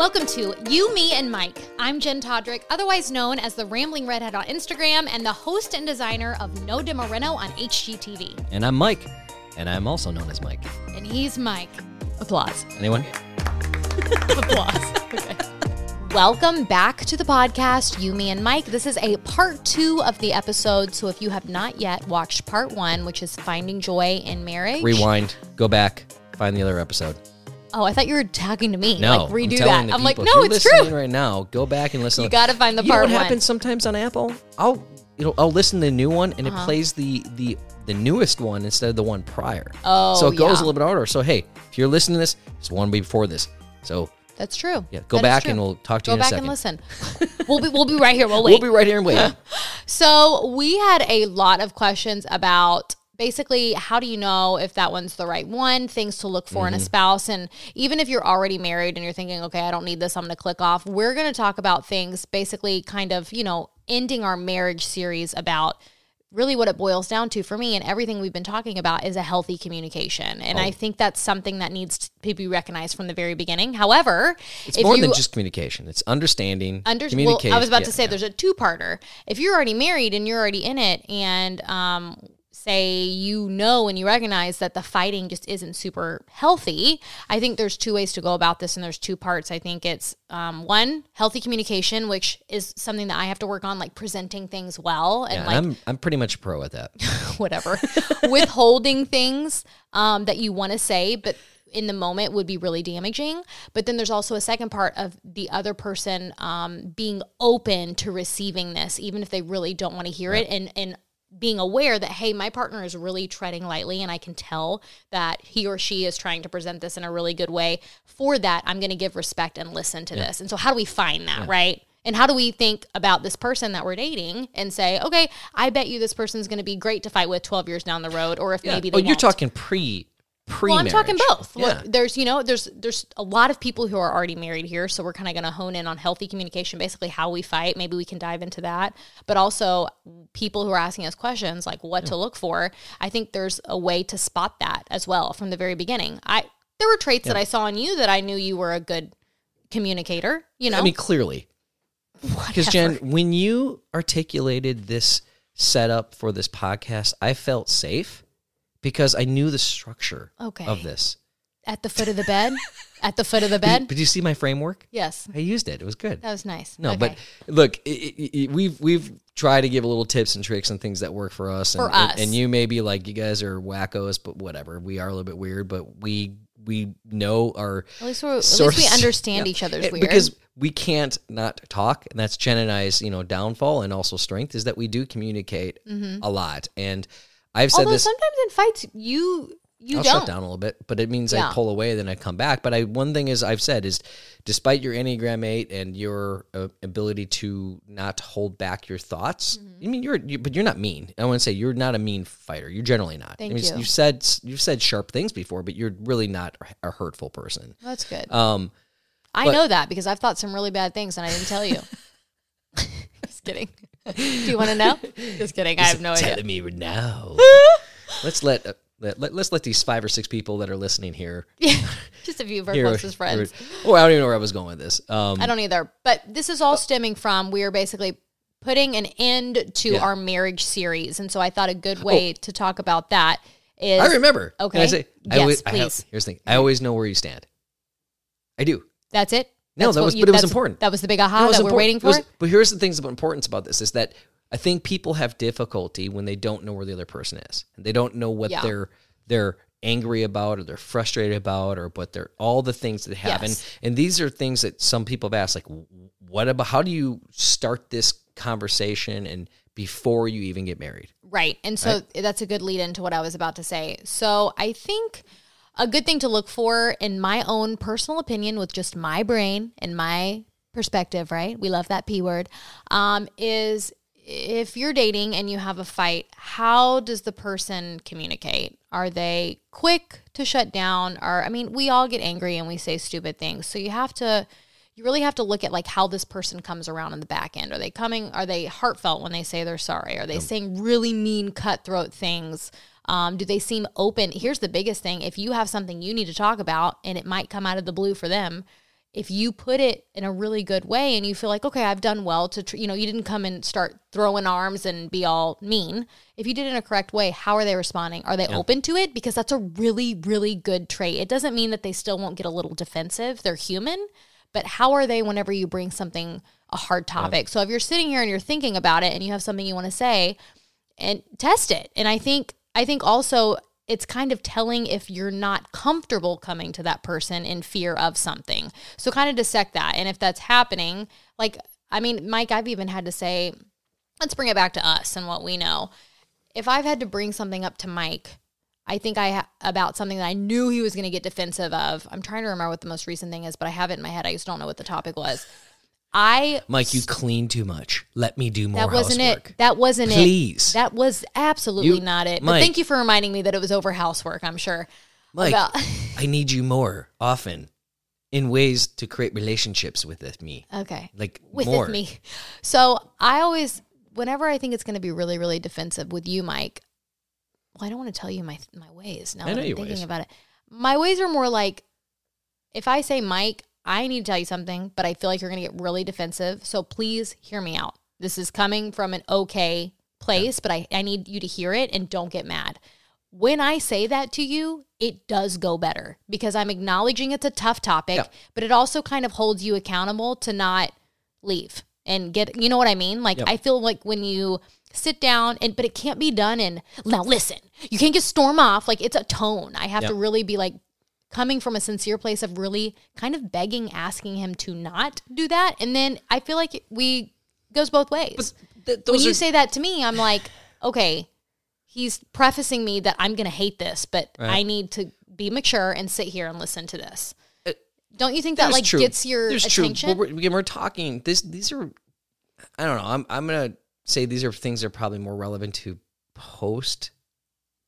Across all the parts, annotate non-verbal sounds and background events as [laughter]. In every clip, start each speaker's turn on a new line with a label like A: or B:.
A: Welcome to You, Me, and Mike. I'm Jenn Todryk, otherwise known as the Rambling Redhead on Instagram and the host and designer of No Demo Reno on HGTV.
B: And I'm Mike, and I'm also known as Mike.
A: And he's Mike. Applause.
B: Anyone? [laughs]
A: Applause. Okay. Welcome back to the podcast, You, Me, and Mike. This is a part two of the episode. So if you have not yet watched part one, which is Finding Joy in Marriage,
B: Rewind, go back, find the other episode.
A: Oh, I thought you were talking to me.
B: No,
A: like redo
B: I'm
A: that. I'm like, no, it's true.
B: Right now, go back and listen.
A: You got to find the
B: You know
A: part
B: what
A: one.
B: happens sometimes on Apple? I'll you know I'll listen to the new one and
A: Uh-huh.
B: it plays the the the newest one instead of the one prior.
A: Oh,
B: so it goes
A: yeah.
B: a little bit harder. So hey, if you're listening to this, it's one way before this. So
A: That's true.
B: Yeah, go
A: That
B: back and we'll talk to
A: go
B: you in a
A: back and listen. we'll be we'll be right here. We'll [laughs] wait.
B: we'll be right here and wait. [laughs]
A: So we had a lot of questions about basically how do you know if that one's the right one, things to look for in a
B: Mm-hmm.
A: spouse. And even if you're already married and you're thinking, okay, I don't need this, I'm going to click off, we're going to talk about things basically kind of, you know, ending our marriage series about really what it boils down to for me and everything we've been talking about is a healthy communication. And
B: Oh.
A: I think that's something that needs to be recognized from the very beginning. However,
B: It's more
A: you
B: than just communication. It's understanding.
A: under well. I was about
B: Yeah,
A: to say
B: yeah.
A: there's a two parter. If you're already married and you're already in it, and um, say you know and you recognize that the fighting just isn't super healthy, I think there's two ways to go about this, and there's two parts. I think it's um, one healthy communication, which is something that I have to work on, like presenting things well and
B: Yeah,
A: like
B: I'm I'm pretty much pro at that. [laughs]
A: whatever, [laughs] withholding things um, that you want to say, but in the moment would be really damaging. But then there's also a second part of the other person um, being open to receiving this, even if they really don't want to hear it, and and being aware that hey, my partner is really treading lightly, and I can tell that he or she is trying to present this in a really good way. For that, I'm going to give respect and listen to this. And so, how do we find that, right? And how do we think about this person that we're dating and say, okay, I bet you this person's going to be great to fight with 12 years down the road, or if maybe they
B: oh, you're
A: won't.
B: talking pre pre.
A: Well, I'm talking both.
B: Yeah.
A: Look, there's you know there's there's a lot of people who are already married here, so we're kind of going to hone in on healthy communication, basically how we fight. Maybe we can dive into that, but also people who are asking us questions like what to look for. I think there's a way to spot that as well from the very beginning. I there were traits that I saw in you that I knew you were a good communicator. You know,
B: I mean, clearly. Because Jenn, when you articulated this setup for this podcast, I felt safe because I knew the structure
A: Okay.
B: of this.
A: at the foot of the bed, [laughs] at the foot of the bed.
B: but you see my framework?
A: Yes,
B: I used it. It was good.
A: that was nice.
B: No,
A: Okay.
B: but look, i i i we've we've tried to give a little tips and tricks and things that work for us. And,
A: For us.
B: and, and you may be like, you guys are wackos, but whatever. We are a little bit weird, but we we know our
A: at least, at least we understand [laughs]
B: Yeah.
A: each other's weird.
B: because we can't not talk, and that's Jenn and I's you know downfall and also strength is that we do communicate mm-hmm. a lot. And I've said.
A: Although
B: this.
A: sometimes in fights you you
B: I'll
A: don't.
B: shut down a little bit, but it means
A: Yeah.
B: I pull away, then I come back. But I one thing is I've said is, despite your Enneagram Eight and your uh, ability to not hold back your thoughts,
A: Mm-hmm.
B: I mean you're, you, but you're not mean. I want to say you're not a mean fighter. You're generally not.
A: Thank
B: I mean,
A: you.
B: You've said you've said sharp things before, but you're really not a hurtful person.
A: That's good.
B: Um,
A: I
B: but-
A: know that because I've thought some really bad things and I didn't tell you. [laughs] [laughs] Just kidding. [laughs] Do you want to know? [laughs] Just kidding. I have no idea.
B: telling me now. [laughs] let's let, uh, let, let us let these five or six people that are listening here.
A: Yeah, Just a few of our
B: hear-
A: closest friends.
B: Oh, I don't even know where I was going with this. Um,
A: I don't either. But this is all stemming from we are basically putting an end to
B: Yeah.
A: our marriage series. And so I thought a good way to talk about that is
B: I remember.
A: Okay.
B: I say? I
A: Yes,
B: always, I have-
A: please.
B: here's the thing. I always know where you stand. I do.
A: that's it.
B: No, that was-
A: you-
B: but it was important.
A: That was the big aha that we're waiting for.
B: was- but here's the things about importance about this is that I think people have difficulty when they don't know where the other person is. And they don't know what
A: Yeah.
B: they're they're angry about or they're frustrated about or what they're all the things that happen.
A: Yes.
B: And and these are things that some people have asked like what about how do you start this conversation and before you even get married?
A: Right. And so that's a good lead into what I was about to say. So I think a good thing to look for, in my own personal opinion, with just my brain and my perspective, right? We love that P word, um, is if you're dating and you have a fight, how does the person communicate? Are they quick to shut down? Or, I mean, we all get angry and we say stupid things. So you have to you really have to look at like how this person comes around in the back end. Are they coming? Are they heartfelt when they say they're sorry? Are they saying really mean, cutthroat things? Um, do they seem open? Here's the biggest thing: if you have something you need to talk about, and it might come out of the blue for them, if you put it in a really good way and you feel like, okay, I've done well to, tr- you know, you didn't come and start throwing arms and be all mean. If you did it in a correct way, how are they responding? Are they open to it? Because that's a really, really good trait. It doesn't mean that they still won't get a little defensive. They're human, but how are they whenever you bring something, a hard topic? So if you're sitting here and you're thinking about it and you have something you want to say, and test it. And I think I think also it's kind of telling if you're not comfortable coming to that person in fear of something. So kind of dissect that. And if that's happening, like I mean, Mike, I've even had to say, let's bring it back to us and what we know. If I've had to bring something up to Mike, I think I ha- about something that I knew he was going to get defensive of. I'm trying to remember what the most recent thing is, but I have it in my head. I just don't know what the topic was. I
B: Mike, you clean too much. Let me do more
A: that wasn't
B: housework.
A: it. That wasn't
B: Please.
A: it. Please. That was absolutely
B: You-
A: not it. but thank you for reminding me that it was over housework. I'm sure.
B: Mike,
A: About- [laughs]
B: I need you more often in ways to create relationships with me.
A: okay.
B: Like
A: With me. So I always, whenever I think it's going to be really, really defensive with you, Mike. Well, I don't want to tell you my my ways now
B: I
A: that I'm
B: your
A: thinking
B: ways.
A: about it. My ways are more like, if I say Mike, I need to tell you something, but I feel like you're going to get really defensive. So please hear me out. This is coming from an okay place, but I, I need you to hear it and don't get mad. When I say that to you, it does go better because I'm acknowledging it's a tough topic,
B: Yeah.
A: but it also kind of holds you accountable to not leave and get, you know what I mean? Like,
B: Yep.
A: I feel like when you sit down and, but it can't be done in, now listen, you can't just storm off. Like, it's a tone. I have to really be like, coming from a sincere place of really kind of begging, asking him to not do that. And then I feel like we goes both ways.
B: Th-
A: when you
B: are-
A: say that to me, I'm like, okay, he's prefacing me that I'm going to hate this, but
B: Right.
A: I need to be mature and sit here and listen to this.
B: Uh,
A: Don't you think that like
B: true.
A: gets your
B: There's
A: attention?
B: True. We're, we're talking this. These are. I don't know. I'm. I'm gonna say these are things that are probably more relevant to post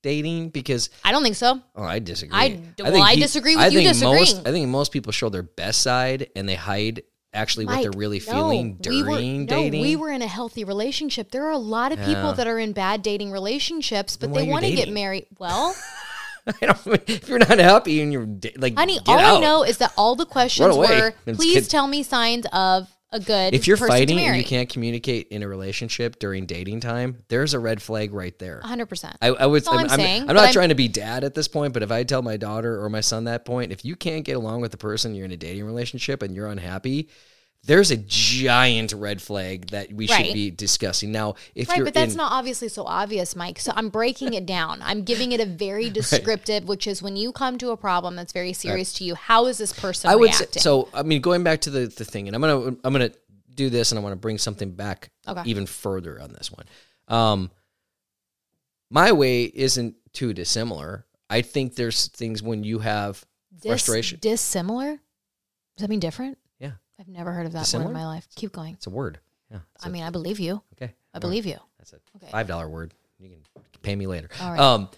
B: dating because
A: I don't think so.
B: oh, I disagree.
A: I- well, I disagree with
B: I
A: you
B: think
A: disagreeing.
B: Most, I think most people show their best side and they hide actually what they're really
A: no,
B: feeling
A: we were-
B: during
A: no, we were in a healthy relationship. There are a lot of people
B: Yeah.
A: that are in bad dating relationships, but they want to get married. Well, [laughs]
B: I don't, if you're not happy and you're like,
A: honey, all I know is that all the questions were, [laughs] please tell me signs of a good
B: If you're fighting and you can't communicate in a relationship during dating time, there's a red flag right there.
A: 100%.
B: I, I would. I'm,
A: I'm
B: I'm- I'm not
A: I'm-
B: trying to be dad at this point, but if I tell my daughter or my son that point, if you can't get along with the person you're in a dating relationship and you're unhappy, there's a giant red flag that we
A: Right.
B: should be discussing. Now, if
A: Right, but that's
B: in,
A: not obviously so obvious, Mike. So I'm breaking it down. I'm giving it a very [laughs] descriptive, which is when you come to a problem that's very serious to you, how is this person
B: I would say, so. I mean, going back to the the thing, and I'm gonna I'm gonna do this, and I want to bring something back
A: Okay.
B: even further on this one. Um, my way isn't too dissimilar. I think there's things when you have
A: Dis-
B: frustration.
A: Dissimilar? Does that mean different? I've never heard of that word in my life. Keep going.
B: It's a word. Yeah.
A: I mean, I believe you.
B: okay.
A: I believe you.
B: That's a
A: Okay.
B: five dollar word. You can pay me later.
A: All right.
B: Um,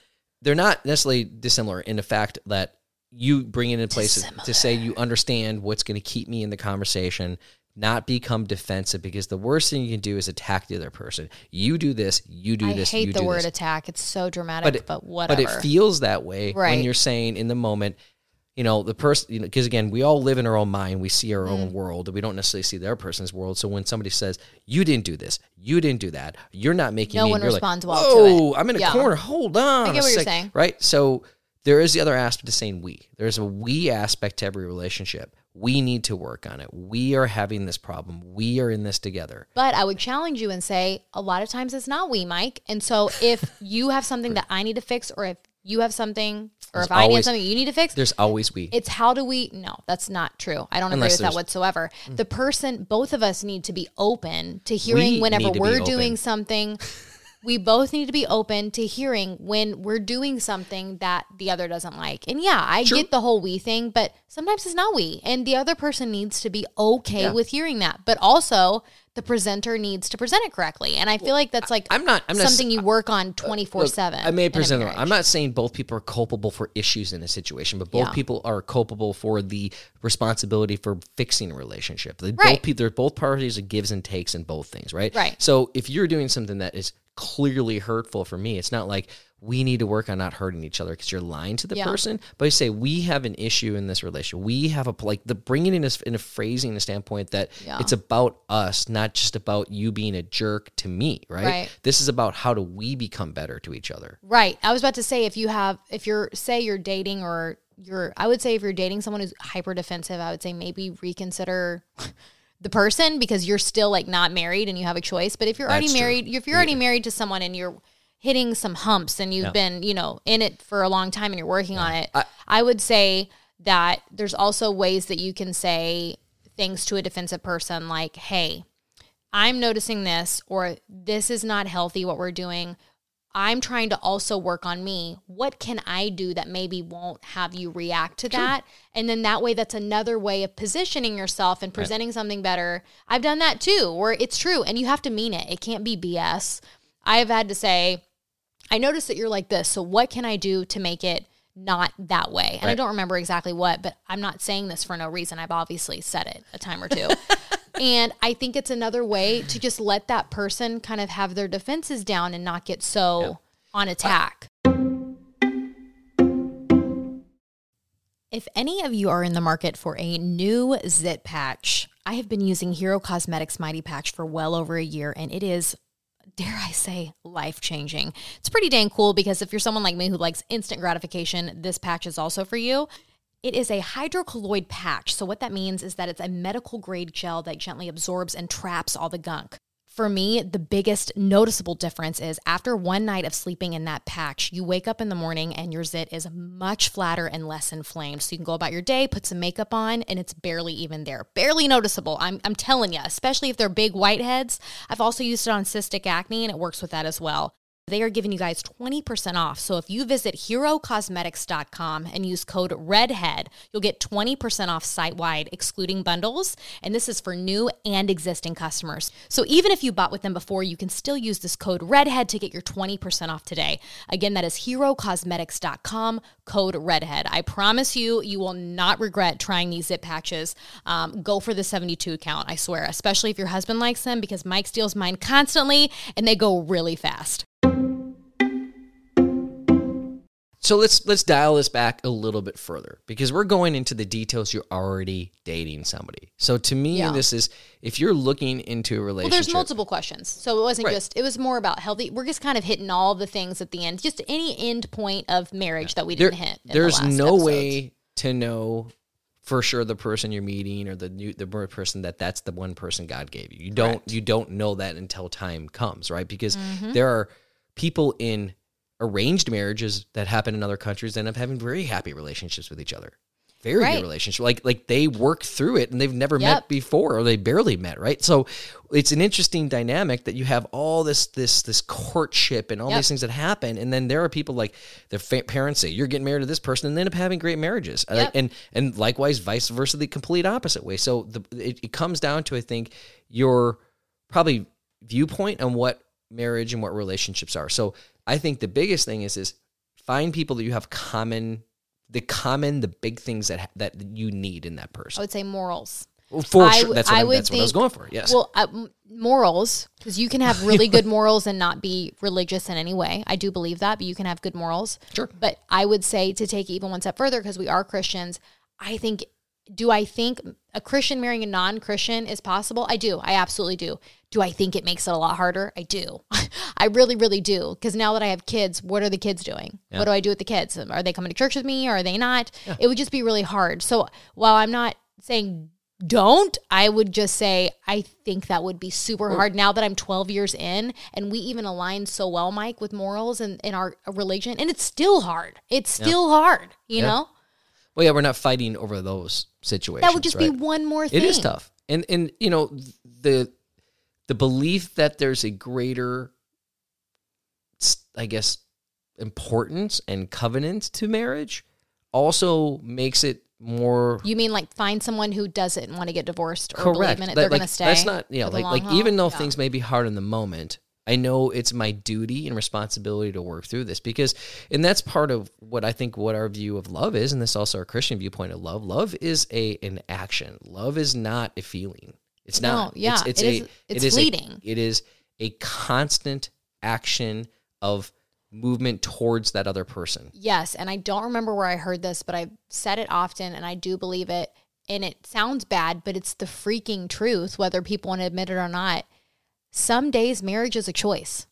B: they're not necessarily dissimilar in the fact that you bring it in place
A: Dissimilar.
B: to say you understand what's going to keep me in the conversation, not become defensive. Because the worst thing you can do is attack the other person. You do this. You do this.
A: I
B: this.
A: hate
B: you
A: the
B: do
A: word
B: this.
A: attack. It's so dramatic, but,
B: it-
A: whatever.
B: But it feels that way when
A: Right.
B: you're saying in the moment, you know, the person, you know, because again, we all live in our own mind. We see our
A: Mm.
B: own world. We don't necessarily see their person's world. So when somebody says, you didn't do this, you didn't do that, you're not making
A: No
B: me,
A: one
B: you're
A: responds
B: like,
A: well to it.
B: Whoa, I'm in a
A: Yeah.
B: corner. Hold on.
A: I get what you're saying.
B: Right. So there is the other aspect of saying we. There's a we aspect to every relationship. We need to work on it. We are having this problem. We are in this together.
A: But I would challenge you and say a lot of times it's not we, Mike. And so if [laughs] you have something that I need to fix, or if you have something, or
B: There's
A: if I need something you need to fix,
B: There's always we.
A: it's how do we? No, that's not true. I don't agree with that
B: there's- Mm.
A: whatsoever. The person, both of us need to be open to hearing
B: We
A: whenever
B: to
A: we're doing something. [laughs] we both need to be open to hearing when we're doing something that the other doesn't like. And yeah, I get the whole we thing, but sometimes it's not we. And the other person needs to be okay
B: Yeah.
A: with hearing that. But also, the presenter needs to present it correctly. And I feel like that's like
B: I'm not- I'm not
A: something you work on uh,
B: 24
A: seven.
B: I may present it. I'm not saying both people are culpable for issues in a situation, but both
A: Yeah.
B: people are culpable for the responsibility for fixing a relationship. They
A: Right.
B: Both people, they're both parties of gives and takes in both things, right?
A: Right.
B: So if you're doing something that is clearly hurtful for me, it's not like we need to work on not hurting each other because you're lying to the
A: Yeah.
B: person. But you say we have an issue in this relationship. We have a like the bringing in a, in a phrasing, a standpoint that
A: Yeah.
B: it's about us, not just about you being a jerk to me. Right?
A: Right.
B: This is about how do we become better to each other.
A: Right. I was about to say if you have if you're say you're dating or you're I would say if you're dating someone who's hyper defensive, I would say maybe reconsider [laughs] the person because you're still like not married and you have a choice. But if you're already
B: That's true.
A: married, if you're already married to someone and you're hitting some humps and you've
B: Yeah.
A: been, you know, in it for a long time and you're working on it,
B: I-
A: I would say that there's also ways that you can say things to a defensive person like, "Hey, I'm noticing this, or this is not healthy what we're doing. I'm trying to also work on me. What can I do that maybe won't have you react to that? And then that way, that's another way of positioning yourself and presenting something better. I've done that too, where it's true and you have to mean it. It can't be BS. I've had to say, I noticed that you're like this. So what can I do to make it not that way? And I don't remember exactly what, but I'm not saying this for no reason. I've obviously said it a time or two. [laughs] and I think it's another way to just let that person kind of have their defenses down and not get so on attack. If any of you are in the market for a new zit patch, I have been using Hero Cosmetics Mighty Patch for well over a year and it is dare I say, life changing. It's pretty dang cool because if you're someone like me who likes instant gratification, this patch is also for you. It is a hydrocolloid patch. So, what that means is that it's a medical grade gel that gently absorbs and traps all the gunk. For me, the biggest noticeable difference is after one night of sleeping in that patch, you wake up in the morning and your zit is much flatter and less inflamed. So you can go about your day, put some makeup on, and it's barely even there. Barely noticeable. I'm, I'm telling you, especially if they're big whiteheads. I've also used it on cystic acne and it works with that as well. They are giving you guys 20% off. So if you visit herocosmetics.com and use code REDHEAD, you'll get 20% off site wide, excluding bundles. And this is for new and existing customers. So even if you bought with them before, you can still use this code REDHEAD to get your 20% off today. Again, that is herocosmetics.com, code REDHEAD. I promise you, you will not regret trying these zip patches. Um, go for the 72 count, I swear, especially if your husband likes them because Mike steals mine constantly and they go really fast.
B: So let's let's dial this back a little bit further because we're going into the details. You're already dating somebody. So to me,
A: Yeah.
B: this is if you're looking into a
A: Well,
B: relationship.
A: there's multiple questions. So it wasn't
B: Right.
A: just, it was more about healthy. We're just kind of hitting all the things at the end, just any end point of marriage that we didn't hit. in the
B: there's
A: last
B: no
A: episodes.
B: way to know for sure the person you're meeting or the new the person that that's the one person God gave you. You don't you don't know that until time comes, right? Because
A: Mm-hmm.
B: there are people in arranged marriages that happen in other countries end up having very happy relationships with each other. Very
A: Right.
B: good relationship. Like like they work through it and they've never
A: Yep.
B: met before or they barely met, right? So it's an interesting dynamic that you have all this this this courtship and all
A: Yep.
B: these things that happen and then there are people like their fa- parents say you're getting married to this person and they end up having great marriages.
A: Yep.
B: and and likewise vice versa the complete opposite way. So the it, it comes down to I think your probably viewpoint on what marriage and what relationships are. So I think the biggest thing is is find people that you have common the common the big things that that you need in that person.
A: I would say morals.
B: Well, for
A: I
B: sure, that's what,
A: I
B: I that's what I was going for. Yes.
A: Well, uh, morals, because you can have [laughs] really good morals and not be religious in any way. I do believe that, but you can have good morals.
B: Sure.
A: But I would say to take it even one step further, because we are Christians, I think, do I think a Christian marrying a non Christian is possible? I do. I absolutely do. Do I think it makes it a lot harder? I do. [laughs] I really, really do. Because now that I have kids, what are the kids doing? What do I do with the kids? Are they coming to church with me or are they not? It would just be really hard. So while I'm not saying don't, I would just say I think that would be super hard now that I'm 12 years in and we even align so well, Mike, with morals and in our religion. And it's still hard. It's still hard, you
B: Yeah.
A: know?
B: Well, yeah, we're not fighting over those situations.
A: That would just
B: right?
A: be one more thing.
B: It is tough, and and you know the the belief that there's a greater, I guess, importance and covenant to marriage also makes it more
A: You mean like find someone who doesn't want to get divorced or believe
B: correct.
A: in it?
B: That,
A: They're
B: like,
A: going to stay.
B: That's not yeah. Like like even though
A: Yeah.
B: things may be hard in the moment, I know it's my duty and responsibility to work through this because, and that's part of what I think what our view of love is, and this also our Christian viewpoint of love. Love is a an action. Love is not a feeling. It's
A: No,
B: not.
A: yeah,
B: it's, it's
A: it
B: a
A: is- it's
B: it is a- it is a constant action of movement towards that other person.
A: Yes, and I don't remember where I heard this, but I've said it often and I do believe it. And it sounds bad, but it's the freaking truth, whether people want to admit it or not. Some days marriage is a choice.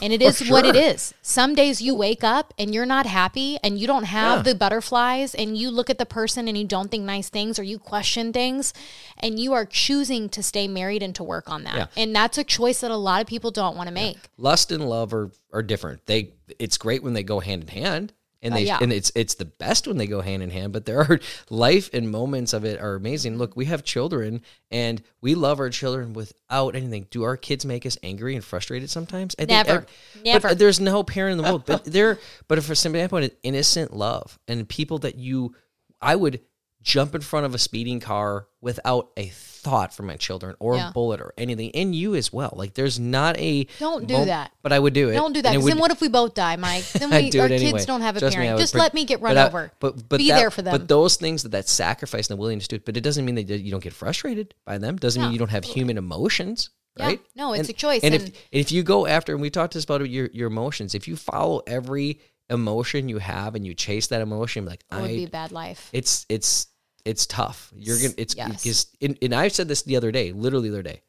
A: And it oh, is what it is. Some days you wake up and you're not happy and you don't have
B: Yeah.
A: the butterflies and you look at the person and you don't think nice things or you question things and you are choosing to stay married and to work on that.
B: Yeah.
A: And that's a choice that a lot of people don't want to make.
B: Lust and love are are different. They it's great when they go hand in hand. And uh, they
A: yeah.
B: and it's it's the best when they go hand in hand, but there are [laughs] life and moments of it are amazing. Look, we have children and we love our children without anything. Do our kids make us angry and frustrated sometimes? I
A: Never.
B: ev-
A: Never.
B: But there's no parent in the world. But [laughs] there but for some standpoint, it's innocent love and people that you I would jump in front of a speeding car without a thought for my children or
A: Yeah.
B: a bullet or anything. And you as well. Like there's not a
A: Don't do
B: mom-
A: that.
B: But I would do it.
A: Don't do that. Because then what if we both die, Mike? [laughs] Then we, our
B: anyway.
A: kids don't have a
B: Trust
A: parent.
B: would,
A: Just let me get run
B: but I-
A: over.
B: but but
A: Be
B: that-
A: there for them.
B: But those things that that sacrifice and the willingness to do it, but it doesn't mean that you don't get frustrated by them. Doesn't mean you don't have human emotions,
A: Yeah.
B: right?
A: No, it's
B: And-
A: a choice,
B: And,
A: and-
B: if if you go after, and we talked this about your your emotions, if you follow every emotion you have and you chase that emotion, like
A: it would
B: I,
A: be a bad life.
B: it's it's it's tough. You're gonna it's
A: Yes.
B: because and, and I said this the other day, literally the other day.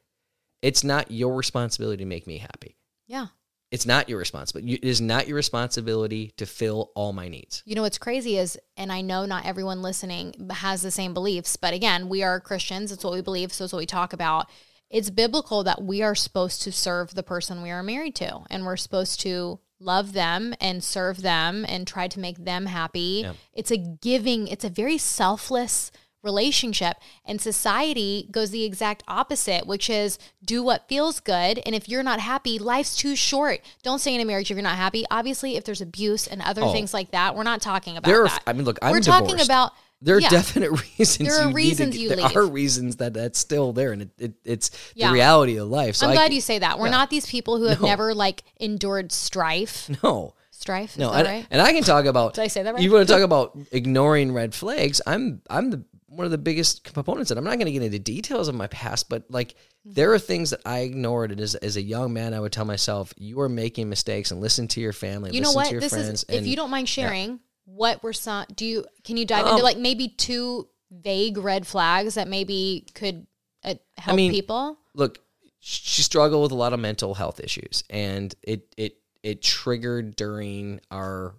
B: It's not your responsibility to make me happy.
A: yeah.
B: It's not your responsibility. It is not your responsibility to fill all my needs.
A: You know what's crazy is, and I know not everyone listening has the same beliefs, but again, we are Christians. It's what we believe. So it's what we talk about. It's biblical that we are supposed to serve the person we are married to, and we're supposed to love them and serve them and try to make them happy.
B: Yeah.
A: It's a giving, it's a very selfless relationship. And society goes the exact opposite, which is do what feels good. And if you're not happy, life's too short. Don't stay in a marriage if you're not happy. Obviously, if there's abuse and other
B: Oh.
A: things like that, we're not talking about
B: are,
A: that.
B: I mean, look, I'm
A: we're talking about
B: There are
A: yeah.
B: definite [laughs] reasons.
A: There are
B: you
A: reasons
B: to,
A: you
B: There
A: leave.
B: are reasons that that's still there, and it, it, it's
A: Yeah.
B: the reality of life. So
A: I'm
B: I,
A: glad you say that. We're
B: yeah.
A: not these people who have
B: No.
A: never like endured strife. [laughs]
B: no,
A: Strife, is
B: no,
A: right?
B: and I can talk about. [laughs]
A: Did I say that right?
B: You want to talk about ignoring red flags? I'm I'm the one of the biggest components, and I'm not going to get into details of my past, but like
A: Mm-hmm.
B: there are things that I ignored, and as as a young man, I would tell myself, "You are making mistakes, and listen to your family.
A: You know
B: listen
A: what?
B: To your
A: This
B: friends,
A: is if
B: and-
A: you don't mind sharing, what were some do you can you dive
B: Um,
A: into like maybe two vague red flags that maybe could uh, help
B: mean,
A: people?
B: look, she struggled with a lot of mental health issues, and it it it triggered during our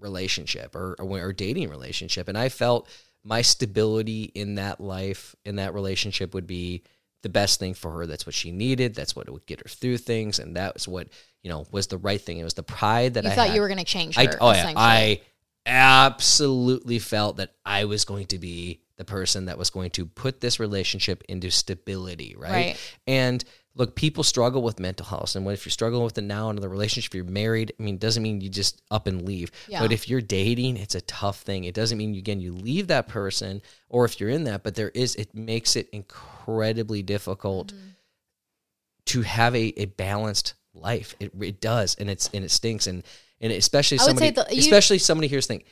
B: relationship or or our dating relationship, and I felt my stability in that life in that relationship would be the best thing for her. That's what she needed. That's what would get her through things, and that was what you know was the right thing. It was the pride that
A: You
B: I
A: thought
B: had.
A: you were going to change her.
B: I, oh yeah. I absolutely felt that I was going to be the person that was going to put this relationship into stability, right?
A: Right.
B: And look, people struggle with mental health, and what if you're struggling with it now in the relationship? You're married. I mean, it doesn't mean you just up and leave.
A: Yeah.
B: But if you're dating, it's a tough thing. It doesn't mean again you leave that person, or if you're in that, but there is it makes it incredibly difficult
A: Mm-hmm.
B: to have a, a balanced life. It, it does, and it's and it stinks, and and especially somebody,
A: the- you-
B: especially somebody here's thing.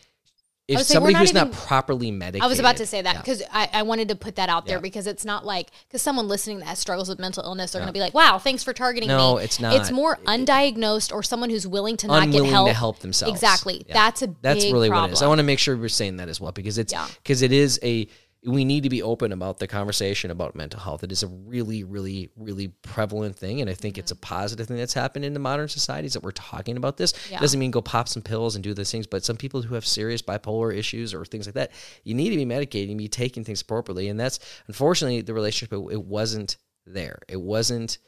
B: If somebody
A: not
B: who's
A: even-
B: not properly medicated,
A: I was about to say that
B: yeah.
A: because I, I wanted to put that out there
B: Yeah.
A: because it's not like because someone listening that struggles with mental illness they're going to be like, "Wow, thanks for targeting
B: No,
A: me."
B: No, it's not.
A: It's more undiagnosed or someone who's willing to not get help.
B: to help themselves.
A: Exactly.
B: Yeah.
A: That's a
B: That's really
A: problem.
B: what it is. I want to make sure we're saying that as well because it's
A: Yeah.
B: because it is a we need to be open about the conversation about mental health. It is a really, really, really prevalent thing, and I think it's a mm-hmm. positive thing that's happened in the modern societies that we're talking about this.
A: Yeah.
B: Doesn't mean go pop some pills and do those things, but some people who have serious bipolar issues or things like that, you need to be medicated and be taking things appropriately. And that's unfortunately the relationship. It wasn't there. It wasn't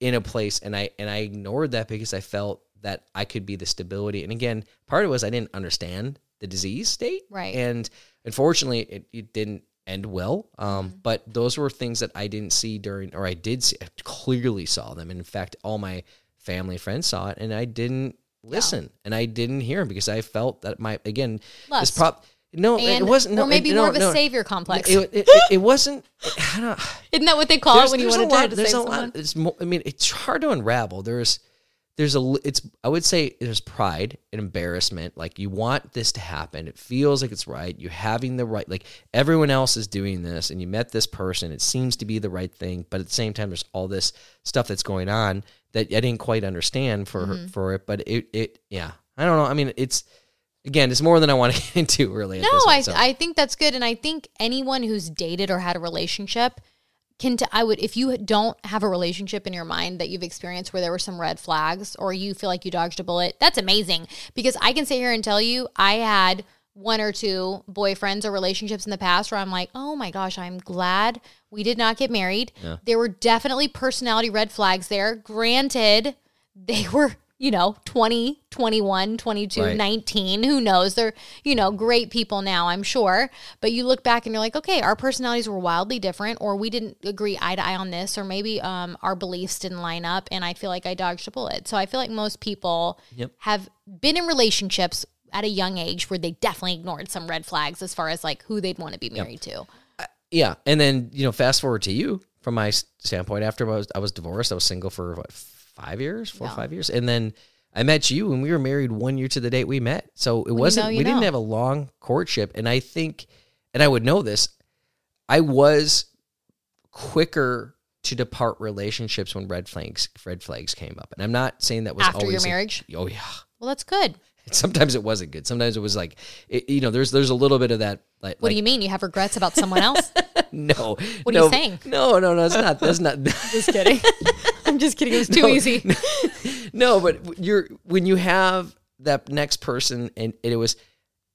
B: in a place and I and I ignored that because I felt that I could be the stability. And again, part of it was I didn't understand the disease state.
A: Right.
B: And unfortunately it, it didn't end well. Um,
A: Mm-hmm.
B: but those were things that I didn't see during or I did see I clearly saw them. And in fact, all my family and friends saw it and I didn't listen and I didn't hear them because I felt that my again this
A: Lust.
B: prop no,
A: and,
B: it wasn't. No,
A: or maybe
B: it,
A: more
B: no,
A: of a
B: no.
A: savior complex.
B: It, it, it, wasn't. I don't, [laughs]
A: Isn't that what they call it when you want to
B: lot-
A: to save
B: a lot-
A: someone?
B: It's more, I mean, it's hard to unravel. There's, there's a, it's. I would say there's pride and embarrassment. Like you want this to happen. It feels like it's right. You're having the right. Like everyone else is doing this, and you met this person. It seems to be the right thing, but at the same time, there's all this stuff that's going on that I didn't quite understand for
A: Mm-hmm.
B: for it. But it it yeah, I don't know. I mean, it's again, it's more than I want to [laughs] get into really. at
A: No, I
B: point, so.
A: I think that's good, and I think anyone who's dated or had a relationship can. T- I would if you don't have a relationship in your mind that you've experienced where there were some red flags or you feel like you dodged a bullet. That's amazing because I can sit here and tell you I had one or two boyfriends or relationships in the past where I'm like, oh my gosh, I'm glad we did not get married. There were definitely personality red flags there. Granted, they [laughs] were you know 20 21 22
B: Right.
A: 19 who knows they're you know great people now i'm sure but you look back and you're like okay our personalities were wildly different or we didn't agree eye to eye on this or maybe um, our beliefs didn't line up and i feel like i dodged a bullet so i feel like most people
B: Yep.
A: have been in relationships at a young age where they definitely ignored some red flags as far as like who they'd want to be married to
B: yeah, and then you know, fast forward to you from my standpoint. After I was I was divorced, I was single for what five years, four or five years, and then I met you, and we were married one year to the date we met. So it wasn't
A: know, you
B: we didn't
A: know.
B: have a long courtship, and I think, and I would know this, I was quicker to depart relationships when red flags red flags came up, and I'm not saying that was
A: after your
B: always a-
A: marriage
B: oh yeah,
A: well that's good [laughs]
B: sometimes it wasn't good. Sometimes it was like, it, you know, there's there's a little bit of that. Like,
A: what do you mean you have regrets about someone else [laughs]
B: no,
A: What are you saying?
B: No, no, no, it's not. That's not. [laughs]
A: just kidding just kidding it was too
B: No,
A: easy [laughs]
B: no, but you're when you have that next person, and it was,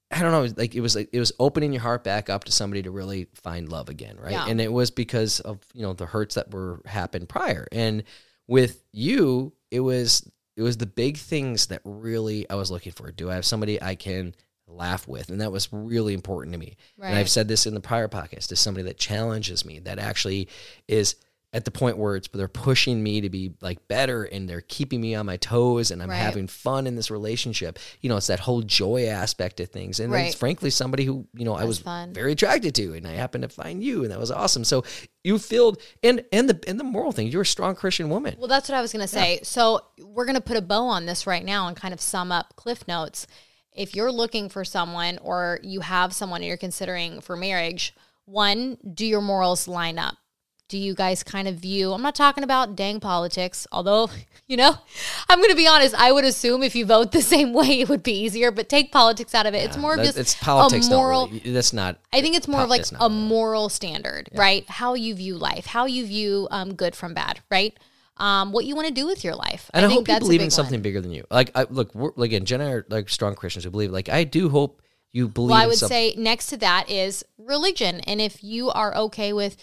B: I don't know, like it was like it was opening your heart back up to somebody to really find love again, right?
A: Yeah.
B: And it was because of you know the hurts that were happened prior, and with you, it was it was the big things that really I was looking for. Do I have somebody I can laugh with? And that was really important to me. And I've said this in the prior podcast is somebody that challenges me, that actually is at the point where it's they're pushing me to be like better and they're keeping me on my toes and I'm
A: Right.
B: having fun in this relationship. You know, it's that whole joy aspect of things. And
A: Right.
B: it's frankly somebody who, you know, I was
A: fun.
B: very attracted to and I happened to find you and that was awesome. So you filled and and the and the moral thing, you're a strong Christian woman.
A: Well, that's what I was going to say. So, we're going to put a bow on this right now and kind of sum up Cliff Notes. If you're looking for someone or you have someone you're considering for marriage, one, do your morals line up? Do you guys kind of view, I'm not talking about dang politics, although, [laughs] you know, I'm going to be honest, I would assume if you vote the [laughs] same way, it would be easier, but take politics out of it. it's more of just
B: it's politics
A: a moral,
B: really- that's not
A: I think it's more of like a
B: really.
A: moral standard, right? How you view life, how you view um, good from bad, right? Um, what you want to do with your life.
B: And I,
A: think
B: hope you believe in something
A: one.
B: bigger than you. Like, I, look, we're, like, again, Jenn and I are like strong Christians who believe. Like, I do hope you believe.
A: Well, I would
B: something.
A: say next to that is religion, and if you are okay with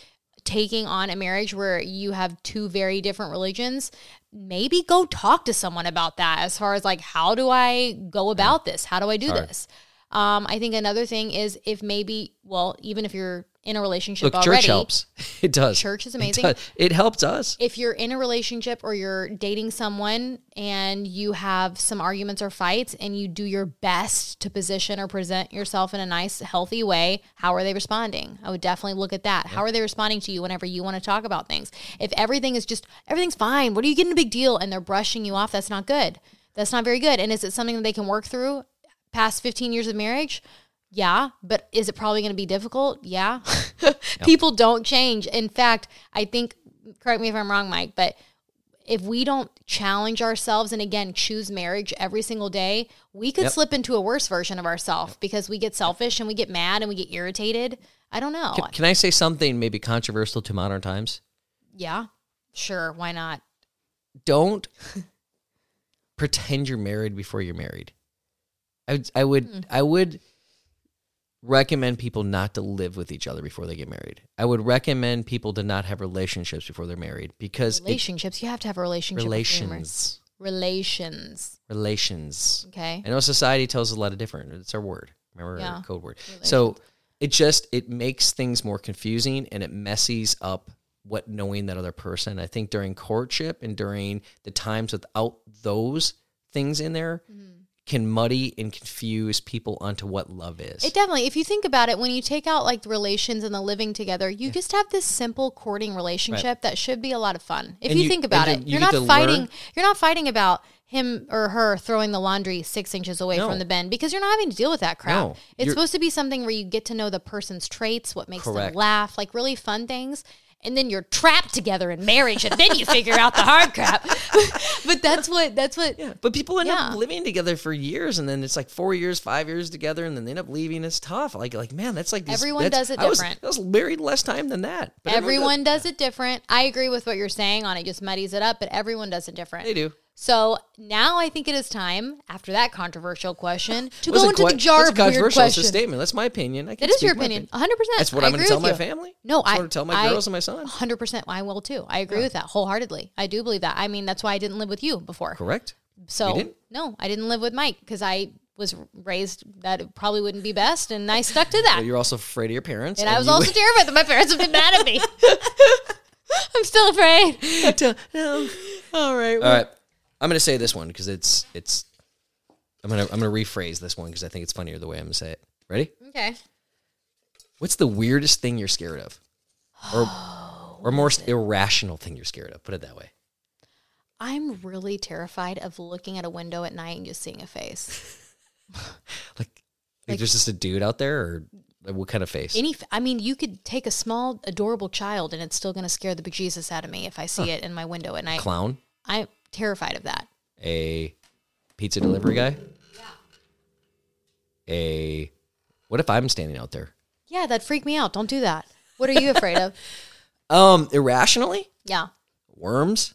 A: taking on a marriage where you have two very different religions, maybe go talk to someone about that. As far as like, how do I go about this? How do I do
B: hard.
A: this? Um, I think another thing is if maybe, well, even if you're in a relationship
B: look,
A: already,
B: church helps. [laughs] It does.
A: Church is
B: It
A: amazing.
B: does. It, helps us.
A: if you're in a relationship or you're dating someone and you have some arguments or fights and you do your best to position or present yourself in a nice, healthy way, how are they responding? I would definitely look at that. How are they responding to you whenever you want to talk about things? If everything is just, everything's fine, what are you getting a big deal? And they're brushing you off, that's not good. That's not very good. And is it something that they can work through past 15 years of marriage? Yeah, but is it probably going to be difficult? [laughs] Yeah. People don't change. In fact, I think, correct me if I'm wrong, Mike, but if we don't challenge ourselves and again choose marriage every single day, we could
B: Yep.
A: slip into a worse version of ourselves because we get selfish and we get mad and we get irritated. I don't know.
B: Can, can I say something maybe controversial to modern times?
A: yeah, sure. Why not?
B: Don't [laughs] pretend you're married before you're married. I would, I would,
A: Hmm.
B: I would recommend people not to live with each other before they get married. I would recommend people to not have relationships before they're married because it,
A: Relationships. You have to have a relationship. before you're married.
B: relations,
A: Relations.
B: relations.
A: Okay.
B: I know society tells us a lot of different. It's our word. Remember
A: Yeah.
B: our code word. So it just it makes things more confusing and it messes up what knowing that other person. I think during courtship and during the times without those things in there
A: Mm-hmm.
B: Can muddy and confuse people onto what love is.
A: It definitely, if you think about it, when you take out like the relations and the living together, you just have this simple courting relationship that should be a lot of fun. If you,
B: you-
A: think about it,
B: you
A: you're not fighting.
B: learn-
A: You're not fighting about him or her throwing the laundry six inches away
B: No.
A: from the bin because you're not having to deal with that crap.
B: No.
A: it's supposed to be something where you get to know the person's traits, what makes
B: Correct.
A: them laugh, like really fun things. And then you're trapped together in marriage and then you figure out the hard crap. [laughs] but that's what that's what
B: Yeah, but people end
A: Yeah.
B: up living together for years, and then it's like four years, five years together, and then they end up leaving. It's tough. Like, like man, that's like these-
A: Everyone
B: that's-
A: does it
B: I was-
A: different.
B: I was married less time than that. but
A: everyone does it different. I agree with what you're saying on it just muddies it up, but everyone does it different.
B: They do.
A: So now I think it is time, after that controversial question, to go into
B: quite-
A: the jar of weird
B: controversial. It's a
A: questions.
B: statement. That's my opinion. I
A: It is your opinion, 100%.
B: That's what
A: I
B: I'm going to tell my
A: you.
B: family.
A: No, I
B: what I'm tell my
A: I-
B: girls and my son.
A: 100% I will too. I agree with that wholeheartedly. I do believe that. I mean, that's why I didn't live with you before.
B: Correct.
A: So,
B: didn't?
A: no, I didn't live with Mike because I was raised that it probably wouldn't be best. And I stuck to that.
B: You're also afraid of your parents.
A: and I was also terrified that my parents would be mad at me. [laughs] [laughs] I'm still afraid. [laughs] All right.
B: All right. I'm going to say this one because it's it's. I'm gonna I'm gonna rephrase this one because I think it's funnier the way I'm gonna say it. Ready?
A: Okay.
B: What's the weirdest thing you're scared of, or oh, or most irrational thing you're scared of? Put it that way.
A: I'm really terrified of looking at a window at night and just seeing a face. [laughs]
B: Like, like, there's just a dude out there, or like, what kind of face?
A: Any, I mean, you could take a small, adorable child, and it's still going to scare the bejesus out of me if I see it in my window at night.
B: Clown,
A: I'm terrified of that.
B: a pizza delivery guy, Yeah. a. What if I'm standing out there?
A: Yeah, that freaked me out. Don't do that. What are you afraid of? [laughs]
B: Um, irrationally,
A: Yeah,
B: worms,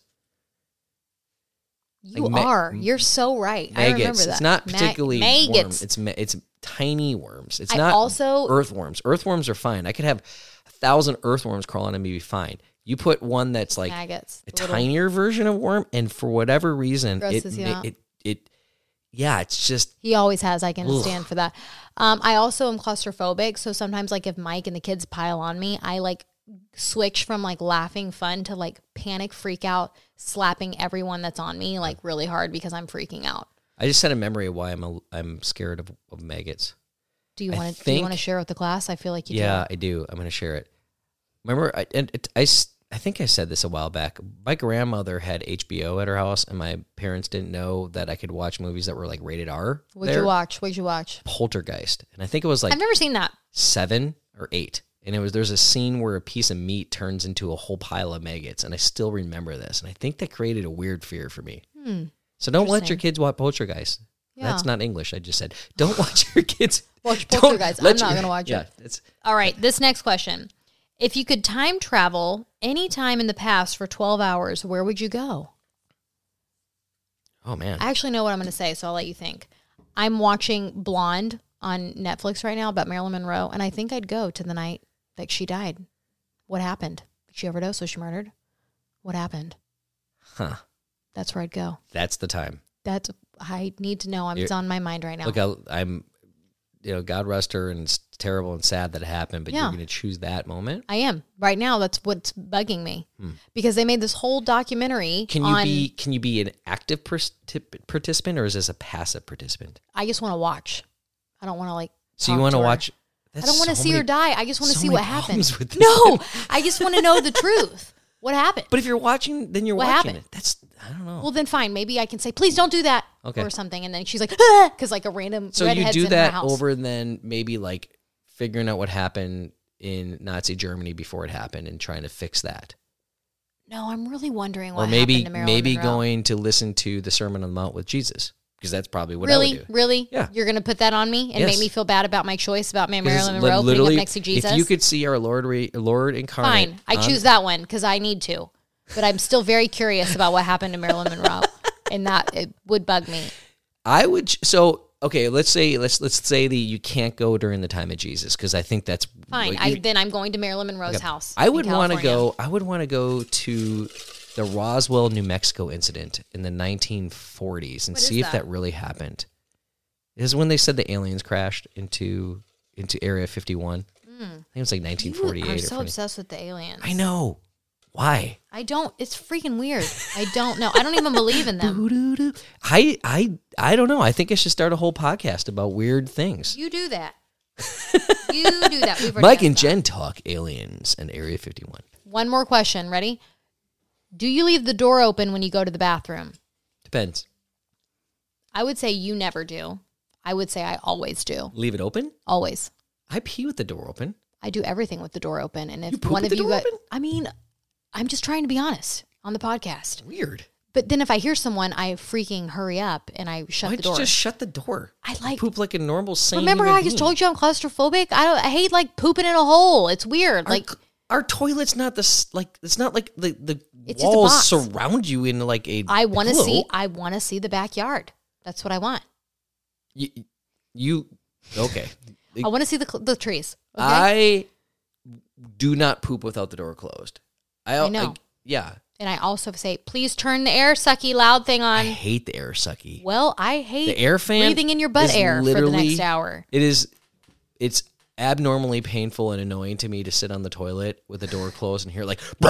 A: you
B: Like ma-
A: are. You're so right. I remember
B: maggots.
A: that.
B: It's not
A: Ma-
B: particularly
A: maggots.
B: worm. It's ma- it's tiny worms. It's
A: I
B: not
A: also-
B: earthworms. Earthworms are fine. I could have a thousand earthworms crawling on me be fine. You put one that's like
A: maggots.
B: a
A: little-
B: tinier version of worm, and for whatever reason, it,
A: Grosses you
B: ma-
A: out.
B: it it yeah, it's just
A: He always has. I can stand for that. Um, I also am claustrophobic, so sometimes like if Mike and the kids pile on me, I like switch from like laughing fun to like panic freak out, slapping everyone that's on me like really hard because I'm freaking out.
B: I just had a memory of why I'm a, I'm scared of, of maggots.
A: Do you
B: I
A: want to do you want to share with the class? I feel like you
B: yeah, I do. I'm going to share it. Remember, I, and it, I, s- I think I said this a while back. My grandmother had HBO at her house, and my parents didn't know that I could watch movies that were like rated R.
A: What'd
B: there.
A: you watch? What'd you watch?
B: Poltergeist, and I think it was like
A: I've never seen that.
B: seven or eight. And it was there's a scene where a piece of meat turns into a whole pile of maggots, and I still remember this, and I think that created a weird fear for me. Hmm. So don't let your kids watch Poltergeist. That's not English. I just said don't [laughs] watch your kids
A: Watch
B: don't
A: Poltergeist. I'm
B: let
A: not
B: your-
A: gonna watch
B: yeah,
A: it.
B: It's
A: All right, this next question. If you could time travel any time in the past for 12 hours, where would you go?
B: oh man.
A: I actually know what I'm going to say, so I'll let you think. I'm watching Blonde on Netflix right now about Marilyn Monroe, and I think I'd go to the night that she died. What happened? Did she overdose? Was she murdered? What happened?
B: Huh.
A: That's where I'd go.
B: That's the time.
A: That's I need to know. I'm, it's on my mind right now.
B: Look, I, I'm, you know, God rest her, and terrible and sad that it happened. But
A: Yeah.
B: you're going to choose that moment.
A: I am right now. That's what's bugging me because they made this whole documentary.
B: Hmm. Can you
A: on,
B: be? Can you be an active particip- participant, or is this a passive participant?
A: I just want to watch. I don't want to like.
B: So you want to watch?
A: I don't want to see her die. I just want to
B: so
A: see what happened.
B: problems with this.
A: No, I just want to know the truth. What happened?
B: But if you're watching, then you're
A: What
B: watching
A: happened?
B: it. That's I don't know.
A: Well, then fine. Maybe I can say, please don't do that,
B: Okay.
A: or something. And then she's like, [laughs] because like a random
B: so you do that over then maybe like figuring out what happened in Nazi Germany before it happened and trying to fix that.
A: No, I'm really wondering what
B: or maybe
A: happened to Marilyn
B: maybe
A: Monroe.
B: going to listen to the Sermon on the Mount with Jesus because that's probably what I would do.
A: really,
B: Yeah.
A: You're gonna put that on me and
B: Yes.
A: make me feel bad about my choice about my Marilyn Monroe putting up next to Jesus.
B: If you could see our Lord, re, Lord incarnate,
A: fine, I
B: on-
A: choose that one because I need to. But I'm still very curious about what happened to Marilyn Monroe, and that it would bug me. [laughs]
B: I would. So okay, let's say let's let's say that you can't go during the time of Jesus because I think that's
A: Fine,
B: like,
A: I, then I'm going to Marilyn Monroe's house.
B: I would want to go. I would want to go to the Roswell, New Mexico incident in the 1940s and
A: What
B: see if
A: that?
B: that really happened. This is when they said the aliens crashed into into Area 51. I think it was like
A: Hmm.
B: 1948
A: are
B: or
A: so
B: 20.
A: obsessed with the aliens.
B: I know. Why?
A: I don't. It's freaking weird. I don't know. I don't even believe in them. [laughs]
B: I I I don't know. I think I should start a whole podcast about weird things.
A: You do that. [laughs] you do that. We've
B: Mike and
A: that.
B: Jenn talk aliens and Area 51.
A: One more question. Ready? Do you leave the door open when you go to the bathroom?
B: Depends.
A: I would say you never do. I would say I always do.
B: Leave it open?
A: Always.
B: I pee with the door open.
A: I do everything with the door open. And if one of you
B: open?
A: I mean, I'm just trying to be honest on the podcast.
B: Weird.
A: But then if I hear someone, I freaking hurry up and I shut
B: Why'd
A: the
B: you
A: door.
B: just shut the door?
A: I like-
B: poop like a normal sane.
A: Remember
B: human
A: how I just
B: being.
A: told you I'm claustrophobic? I don't. I hate like pooping in a hole. It's weird.
B: Our,
A: Like
B: our toilet's not this like it's not like the the
A: It's just a
B: walls
A: box.
B: surround you in like a.
A: I want to
B: pillow.
A: see. I want to see the backyard. That's what I want.
B: You, you okay? [laughs]
A: I want to see the cl- the trees. Okay.
B: I do not poop without the door closed. I,
A: I know.
B: yeah,
A: and I also say, please turn the air sucky loud thing on.
B: I hate the air sucky.
A: well, I hate
B: The air fan
A: breathing in your butt air for the next hour.
B: It is. It's abnormally painful and annoying to me to sit on the toilet with the door closed and hear like. [laughs]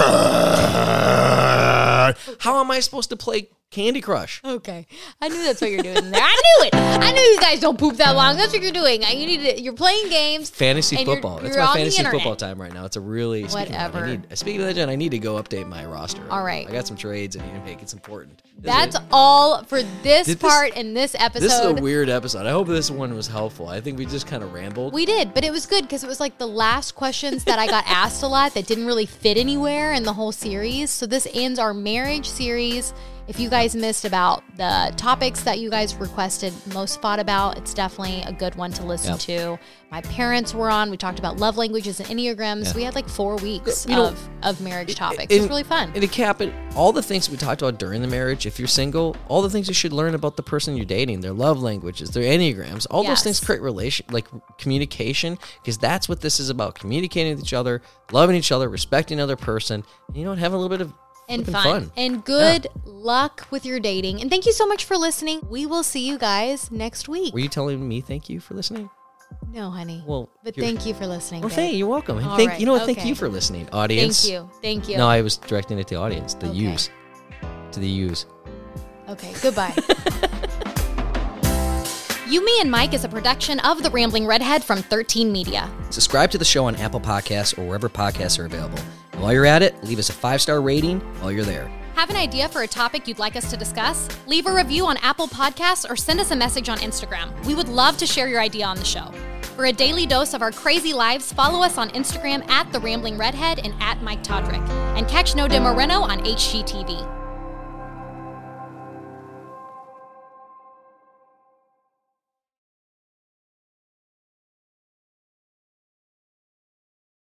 B: How am I supposed to play Candy Crush?
A: Okay, I knew that's what you're doing there. I knew it. I knew you guys don't poop that long. That's what you're doing. You need to. You're playing games.
B: Fantasy
A: And you're-
B: football. That's
A: you're
B: my fantasy football time right now. It's a really speaking of that,
A: Whatever.
B: I need, speaking of that, Jenn, I need to go update my roster.
A: All right.
B: I got some trades I need to make. It's important. This
A: That's
B: is-
A: all for this
B: Did this-
A: part in this episode.
B: This is a weird episode. I hope this one was helpful. I think we just kind of rambled.
A: We did, but it was good because it was like the last questions that I got asked a lot that didn't really fit anywhere in the whole series. So this ends our marriage series. If you guys missed about the topics that you guys requested most fought about, it's definitely a good one to listen
B: Yep.
A: to. My parents were on. We talked about love languages and enneagrams. We had like four weeks
B: You know,
A: of, of marriage topics. it was really fun.
B: And to cap it, all the things we talked about during the marriage, if you're single, all the things you should learn about the person you're dating, their love languages, their enneagrams, all
A: Yes.
B: those things create relation, like communication, because that's what this is about: communicating with each other, loving each other, respecting another person, and, you know, having a little bit of
A: and
B: flippin'
A: fun. And good luck with your dating. And thank you so much for listening. We will see you guys next week.
B: Were you telling me thank you for listening?
A: no, honey.
B: Well,
A: but thank you for listening.
B: Well,
A: babe.
B: thank you're welcome. And
A: All
B: thank
A: right,
B: you know what? Thank you for listening, audience.
A: Thank you. Thank you.
B: No, I was directing it to the audience, the
A: Okay.
B: use, to the use.
A: Okay, goodbye. [laughs] You, Me, and Mike is a production of The Rambling Redhead from 13 Media.
B: Subscribe to the show on Apple Podcasts or wherever podcasts are available. And while you're at it, leave us a five star rating while you're there.
A: Have an idea for a topic you'd like us to discuss? Leave a review on Apple Podcasts or send us a message on Instagram. We would love to share your idea on the show. For a daily dose of our crazy lives, follow us on Instagram at The Rambling Redhead and at Mike Todryk. And catch No Demo Reno on HGTV.